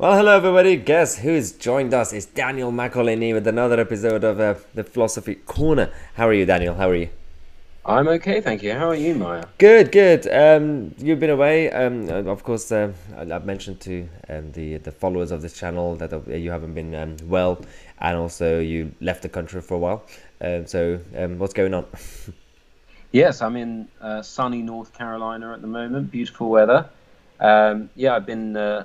Well, hello everybody. Guess who's joined us? It's Daniel McElhinney with another episode of uh, the Philosophy Corner. How are you, Daniel? How are you? I'm okay, thank you. How are you, Maya? Good, good. Um, you've been away. Um, uh, of course, uh, I've mentioned to um, the the followers of this channel that uh, you haven't been um, well, and also you left the country for a while. Um, so, um, what's going on? Yes, I'm in uh, sunny North Carolina at the moment. Beautiful weather. Um, yeah, I've been uh,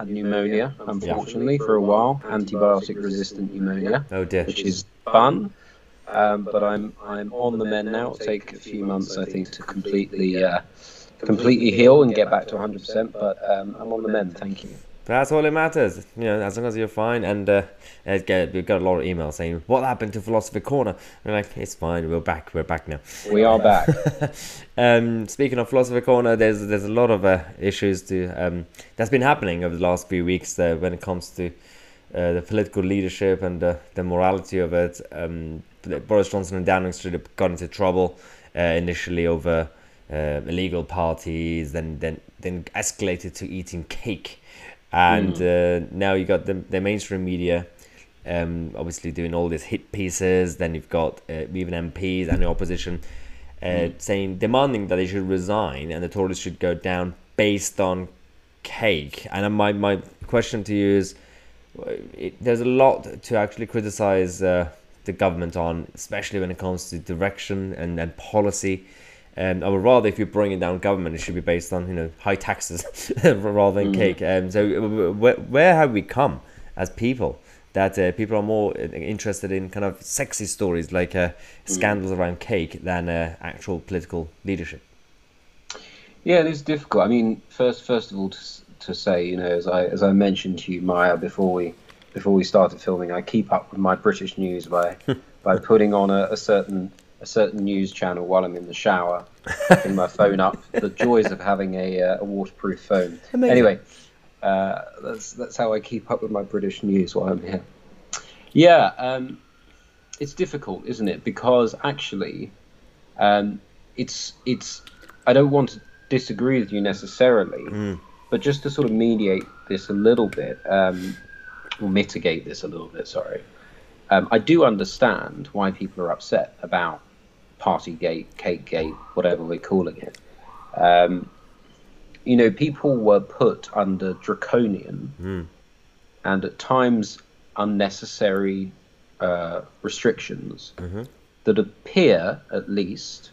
had pneumonia, unfortunately, for a while. Antibiotic-resistant pneumonia, Oh dear. which is fun. Um, but I'm I'm on the mend now. It'll take a few months, I think, to completely uh, completely heal and get back to 100%. But um, I'm on the mend. Thank you. That's all it matters. You know, as long as you're fine. And uh, get- we've got a lot of emails saying, "What happened to Philosophy Corner?" We're like, "It's fine. We're back. We're back now." We are back. um, speaking of philosophy corner, there's there's a lot of uh, issues to um, that's been happening over the last few weeks uh, when it comes to uh, the political leadership and uh, the morality of it. Um, Boris Johnson and Downing Street have got into trouble uh, initially over illegal parties, then then then escalated to eating cake, and uh, now you got the the mainstream media um, obviously doing all these hit pieces. Then you've got uh, even MPs and the opposition uh, saying demanding that they should resign and the Tories should go down based on cake. And my my question to you is, uh, it, there's a lot to actually criticize uh, the government on, especially when it comes to direction and, and policy. Um, I would rather if you're bringing down government, it should be based on you know high taxes rather than cake. Um, so uh, where, where have we come as people? That uh, people are more uh, interested in kind of sexy stories like uh, scandals around cake than uh, actual political leadership. Yeah, it is difficult. I mean, first, first of all, to, to say, you know, as I as I mentioned to you, Maya, before we before we started filming, I keep up with my British news by by putting on a, a certain a certain news channel while I'm in the shower, putting my phone up. The joys of having a, uh, a waterproof phone. Amazing. Anyway, uh, that's that's how I keep up with my British news while I'm here. Yeah, um, it's difficult, isn't it? Because actually, um, it's it's. I don't want to disagree with you necessarily, but just to sort of mediate this a little bit, um, or mitigate this a little bit. Sorry, um, I do understand why people are upset about Partygate, Cakegate, whatever we're calling it. Um, you know, people were put under draconian and at times unnecessary uh, restrictions that appear, at least,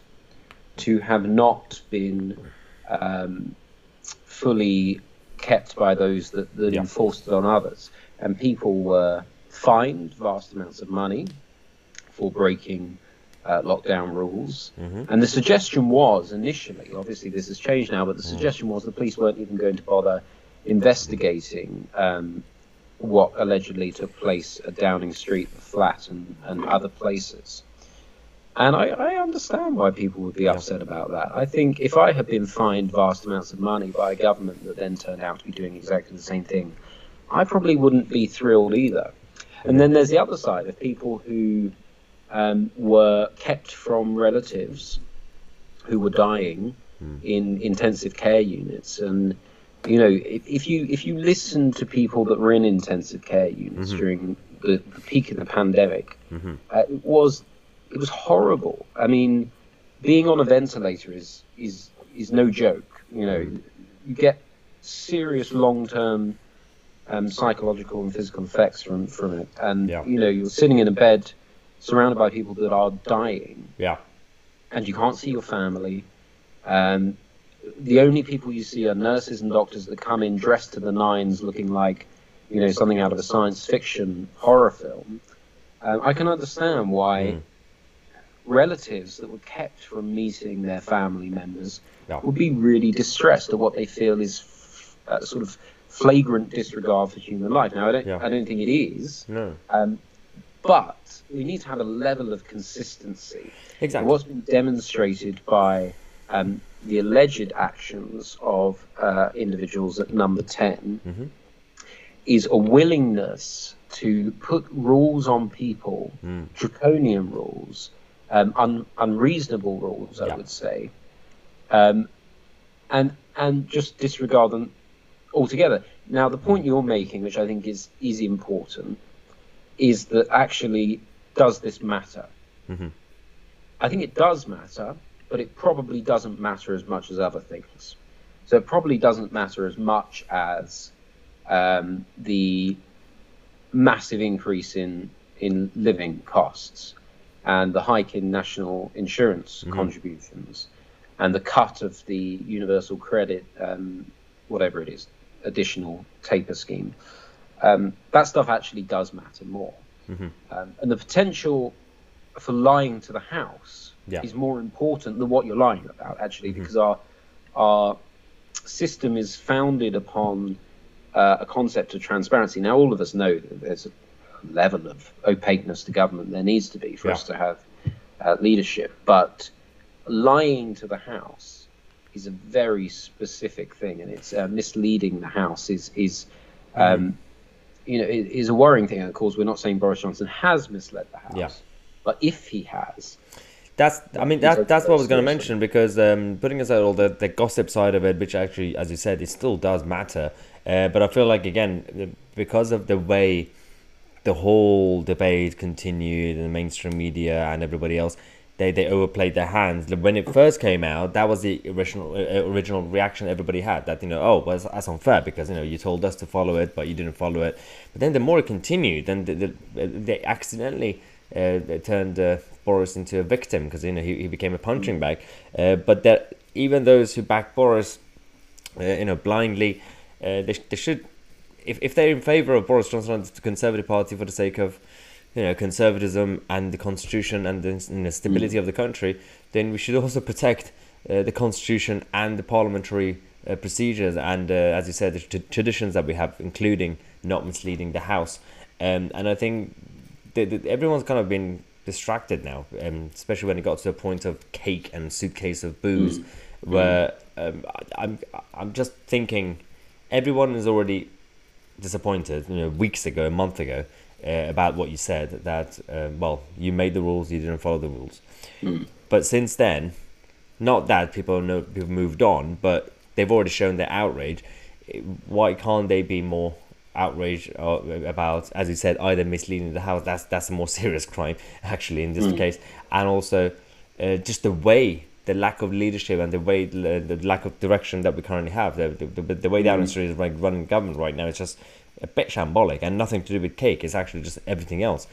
to have not been um, fully kept by those that, that Yeah. enforced it on others. And people were fined vast amounts of money for breaking uh, lockdown rules. And the suggestion was initially, obviously this has changed now, but the suggestion was the police weren't even going to bother investigating um, what allegedly took place at Downing Street, the flat, and, and other places. And I, I understand why people would be upset about that. I think if I had been fined vast amounts of money by a government that then turned out to be doing exactly the same thing, I probably wouldn't be thrilled either. And then there's the other side of people who um, were kept from relatives who were dying in intensive care units. And you know, if, if you if you listen to people that were in intensive care units during the, the peak of the pandemic, uh, it was it was horrible. I mean, being on a ventilator is is is no joke. You know, you get serious long term um, psychological and physical effects from from it, and Yeah. you know, you're sitting in a bed surrounded by people that are dying, Yeah. and you can't see your family. Um, the only people you see are nurses and doctors that come in dressed to the nines, looking like, you know, something out of a science fiction horror film. Um, I can understand why relatives that were kept from meeting their family members Yeah. would be really distressed at what they feel is f- uh, sort of flagrant disregard for human life. Now, I don't, Yeah. I don't think it is, No. um, but we need to have a level of consistency. Exactly. What's been demonstrated by um, the alleged actions of uh, individuals at number 10 Mhm. is a willingness to put rules on people, Mm. draconian rules, um, un- unreasonable rules, I Yeah. would say, um, and and just disregard them altogether. Now, the point you're making, which I think is is important, is that actually does this matter? Mm-hmm. I think it does matter, but it probably doesn't matter as much as other things. So it probably doesn't matter as much as um, the massive increase in in living costs and the hike in national insurance Mm-hmm. contributions and the cut of the universal credit, um, whatever it is, additional taper scheme. Um, that stuff actually does matter more. Mhm. Um, and the potential for lying to the House Yeah. is more important than what you're lying about, actually, because our our system is founded upon uh, a concept of transparency. Now, all of us know that there's a level of opaqueness to government there needs to be for Yeah. us to have uh, leadership, but lying to the House is a very specific thing, and it's uh, misleading the House is is um, you know is, is a worrying thing. And of course, we're not saying Boris Johnson has misled the House, Yeah. but if he has, That's, I mean, that, that's what I was going to mention because um, putting aside all the, the gossip side of it, which actually, as you said, it still does matter. Uh, but I feel like, again, because of the way the whole debate continued in the mainstream media and everybody else, they, they overplayed their hands. When it first came out, that was the original uh, original reaction everybody had. That you know, oh, well, that's, unfair because you know you told us to follow it, but you didn't follow it. But then the more it continued, then the, the, they accidentally uh, they turned uh, Boris into a victim because you know he, he became a punching bag. Uh, but that even those who back Boris, uh, you know, blindly, uh, they, they should, if, if they're in favor of Boris Johnson and the Conservative Party for the sake of, you know, conservatism and the constitution and the, and the stability of the country, then we should also protect uh, the constitution and the parliamentary uh, procedures and, uh, as you said, the t- traditions that we have, including not misleading the House. Um, and I think the, the, everyone's kind of been distracted now, um, especially when it got to a point of cake and suitcase of booze, where um, I, I'm I'm just thinking everyone is already disappointed. You know, weeks ago, a month ago, uh, about what you said that uh, well, you made the rules, you didn't follow the rules. But since then, not that people know people moved on, but they've already shown their outrage. Why can't they be more outraged uh, about, as you said, either misleading the house? That's that's a more serious crime, actually, in this case, and also uh, just the way, the lack of leadership and the way, the, the lack of direction that we currently have, the the, the, way the industry is like running government right now, it's just a bit shambolic and nothing to do with cake. It's actually just everything else,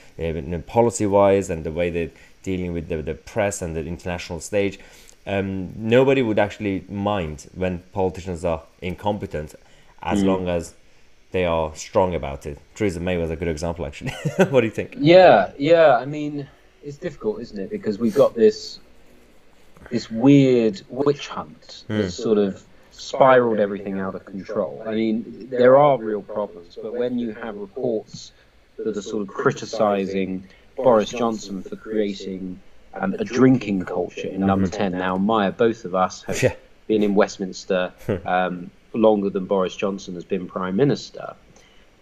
policy wise and the way they're dealing with the, the press and the international stage. Um, nobody would actually mind when politicians are incompetent as long as they are strong about it. Theresa May was a good example, actually. what do you think? Yeah, yeah. I mean, it's difficult, isn't it? Because we've got this this weird witch hunt that's sort of spiraled everything out of control. I mean, there are real problems, but when you have reports that are sort of criticising Boris Johnson for creating um, a drinking culture in Number Ten. Now, Maya, both of us have Yeah. been in Westminster um, longer than Boris Johnson has been Prime Minister,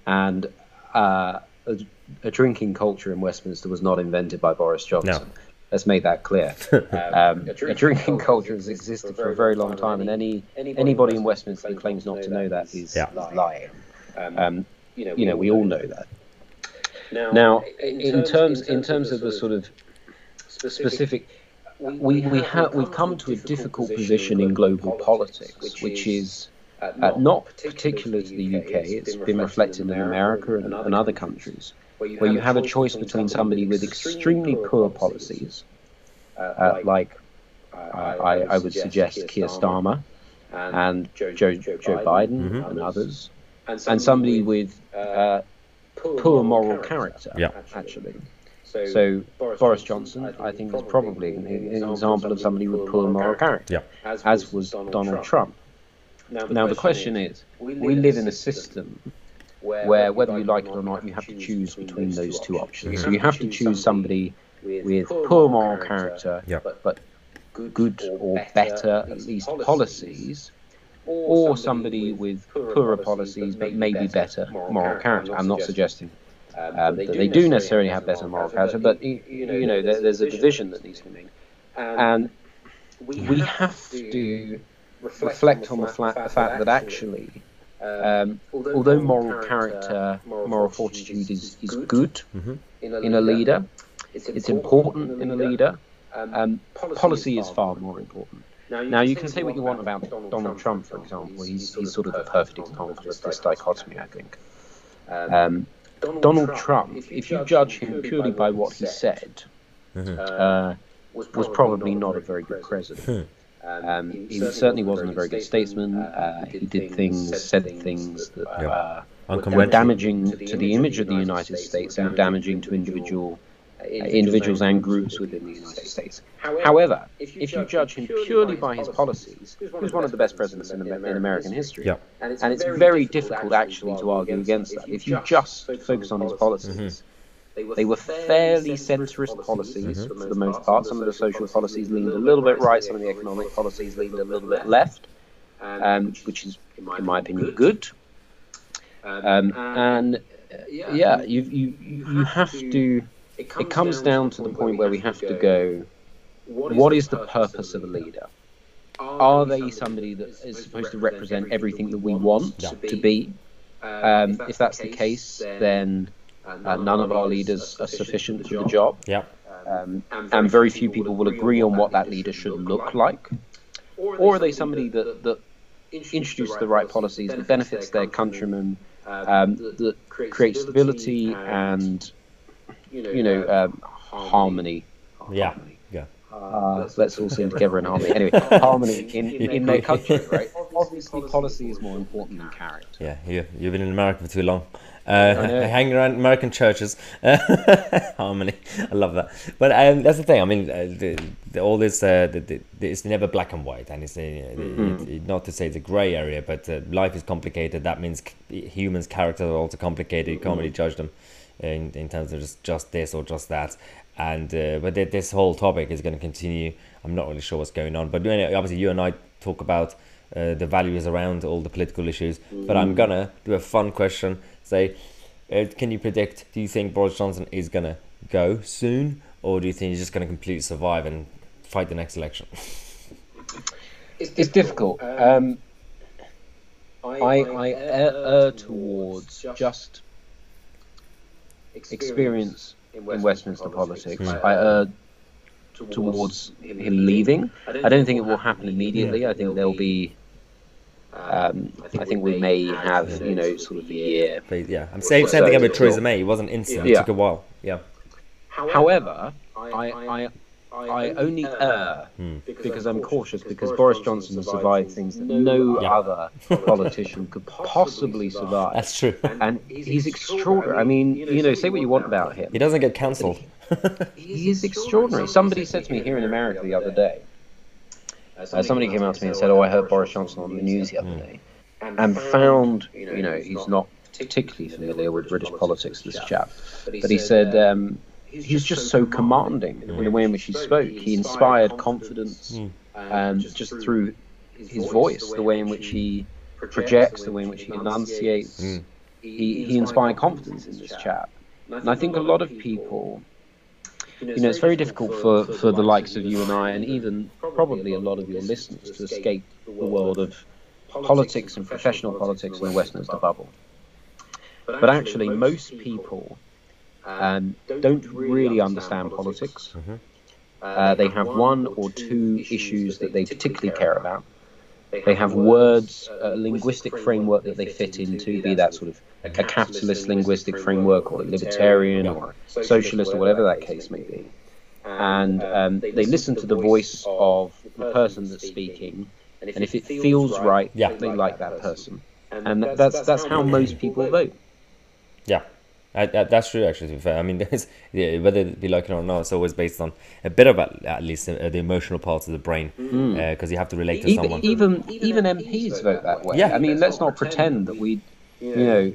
and uh, a, a drinking culture in Westminster was not invented by Boris Johnson. Let's make that clear. Um, a drinking culture has existed for a very long time, and any anybody in Westminster that claims not to know that is Yeah. lying. Um, you know, we all know that. Now, in terms in terms of the sort of specific, we we have we've come to a difficult position in global politics, which is uh, not particular to the UK. It's been reflected in America and, and other countries, where you have a choice between somebody with extremely poor policies, uh, like I, I, I would suggest Keir Starmer and Joe, Joe Biden and others, and somebody with uh, poor moral character, Yeah. actually. So Boris Johnson, I think, is probably an, an example of somebody with poor moral character, Yeah. as was Donald Trump. Now the question is, we live in a system where, whether you like it or not, you have to choose between those two options. So you have to choose somebody with poor moral character, Yeah. but good or better, at least, policies, or somebody with poorer policies but maybe better moral character. I'm not suggesting um, that they do necessarily have better moral character, but y- you know, there, there's a division that needs to be made, and we have to reflect on the, fla- the fact that actually Um, although moral character, moral fortitude is, is good in a leader, it's important in a leader. Um, policy is far more important. Now, you can say what you want about Donald Trump, for example. He's, he's sort of the perfect example of this dichotomy, I think. Um, Donald Trump, if you judge him purely by what he said, uh, was probably not a very good president. Um, he certainly wasn't a very good statesman. Uh, he did things, said things that uh, were damaging to the image of the United States and damaging to individual uh, individuals and groups within the United States. However, if you judge him purely by his policies, he was one of the best presidents in, in American history. Yeah. And it's very difficult actually to argue against that. If you just focus on his policies, mm-hmm. They were fairly centrist policies mm-hmm. for the most part. Some of the social policies leaned a little bit right, some of the economic policies leaned a little bit left, um, which is, in my opinion, good. Um, and yeah, you, you, you have to it comes, down, to the point where we have to go, what is the purpose of a leader? Are they somebody that is supposed to represent everything that we want to be? Um, if that's the case, then uh, none of our leaders are sufficient for the job. Yeah. Um, and very few people will agree on what that leader should look like. Or are they somebody that, that introduces the right policies that benefits their countrymen, um, that creates stability and you know, um, harmony. Yeah. Harmony. Yeah. Uh, let's all sing together in harmony. Anyway, harmony in, in their country, right? Obviously, policy is more important than character. Yeah, you, you've been in America for too long. Uh, hanging around American churches, harmony. I love that. But um, that's the thing. I mean, uh, the, the, all this uh, the, it's never black and white, and it's uh, mm-hmm. it, it, not to say it's a grey area, but uh, life is complicated. That means humans' characters are also complicated. You can't really judge them in, in terms of just, just this or just that. And uh, but th- this whole topic is going to continue. I'm not really sure what's going on, but anyway, obviously you and I talk about uh, the values around all the political issues. Mm-hmm. But I'm mm-hmm. gonna do a fun question. Say, uh, can you predict? Do you think Boris Johnson is gonna go soon, or do you think he's just gonna completely survive and fight the next election? it's, it's difficult. Um, I, I err towards just experience in Westminster, politics. Mm. I err towards him leaving. I don't think it will happen immediately. I think there'll be. Um, I think we may have, you know, sort of a year. Yeah, I'm saying the same thing with Theresa May. It wasn't instant. It took a while. Yeah. However, I, I I only err hmm. because I'm cautious because Boris Johnson has survived things that no yeah. other politician could possibly survive. That's true. And he's extraordinary. I mean, you know, say what you want about him. He doesn't get cancelled. he is extraordinary. Somebody said to me here in America the other day, uh, somebody came out to me and said, Oh, I heard Boris Johnson on the news the other day, and found, you know, he's not particularly familiar with British politics, this chap, but he said, um, he's just so commanding in the way in which he spoke. He inspired confidence hmm. um, just through his voice, the way in which he projects, the way in which he enunciates. Hmm. He, he inspired confidence in this chap. And I think a lot of people, you know, it's very difficult for, for the likes of you and I, and even probably a lot of your listeners, to escape the world of politics and professional politics in the Westminster bubble. But actually, most people um, don't really understand politics. Mm-hmm. Uh, they have one or two issues that they particularly care about. They have words, a linguistic framework that they fit into, be that sort of a capitalist linguistic framework or a libertarian or socialist or whatever that case may be. And um, they listen to the voice of the person that's speaking, and if it feels right, yeah. they like that person. And that's, that's how most people vote. Yeah. I, that's true, actually. To be fair, I mean, yeah, whether it be like it or not, it's always based on a bit of at least uh, the emotional parts of the brain, because mm. uh, you have to relate to even, someone. Even even MPs vote that way. Yeah, I mean, let's not pretend that we, you know,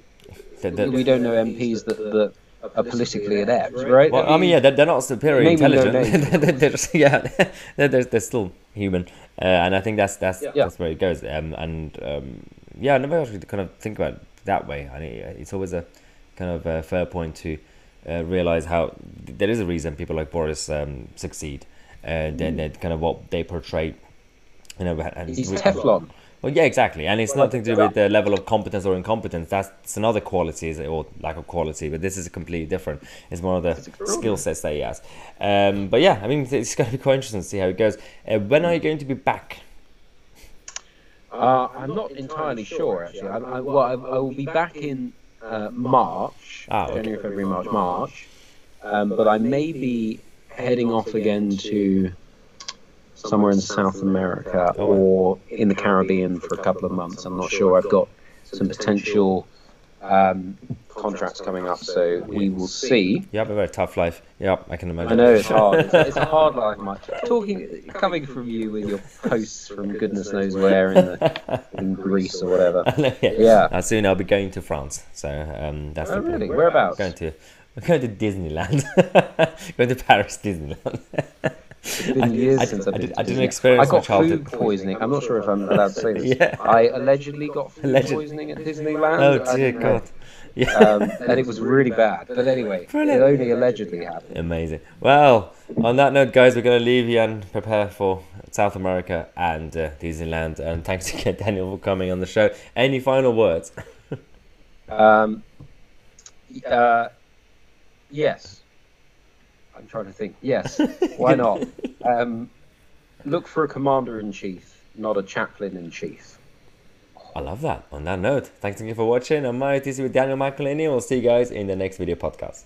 the, the, we don't know MPs that that are politically adept, right? Well, I mean, yeah, they're, they're not superior intelligent. they're just, yeah, they're, they're, still human, uh, and I think that's that's yeah. that's where it goes. Um, and um, yeah, I never actually kind of think about it that way. I mean, it's always a kind of a fair point to uh, realize how there is a reason people like Boris um, succeed, and then mm. kind of what they portray. You know, and he's Teflon. Well, yeah, exactly, and it's nothing to do with the level of competence or incompetence. That's another quality or lack of quality, but this is completely different. It's one of the skill sets that he has. Um, but yeah, I mean, it's going to be quite interesting to see how it goes. Uh, when are you going to be back? Uh, I'm not entirely sure actually. I, I, well, I, I will be back in uh, March, Ah, okay. January, February, March, March. Um, but I may be heading off again to somewhere in South America Oh, or in the Caribbean for a couple of months. I'm not sure. I've got some potential um, contracts coming up, so we will see. You have a very tough life. Yep, I can imagine. I know it's hard. It's, it's a hard life, Mike. Talking, coming from you with your posts from goodness knows where in, the, in Greece or whatever. yeah. Yeah. Uh, soon I'll be going to France, so um, that's Oh, the plan. really? Whereabouts? Going to going to Disneyland. going to Paris Disneyland. It's been years I- since I I've been did- I didn't experience I got food poisoning. I'm not sure if I'm allowed to say this. Yeah. I allegedly got food Alleged- poisoning at Disneyland. oh dear know. God. Yeah. Um, and it was really bad. But anyway, Brilliant. it only allegedly happened. Amazing. Well, on that note, guys, we're going to leave you and prepare for South America and uh, Disneyland. And thanks again, Daniel, for coming on the show. Any final words? Um, uh, yes. I'm trying to think. Yes. Why not? Um, look for a commander in chief, not a chaplain in chief. I love that. On that note, thanks again for watching. I'm Mario TC with Daniel McElhinney. We'll see you guys in the next video podcast.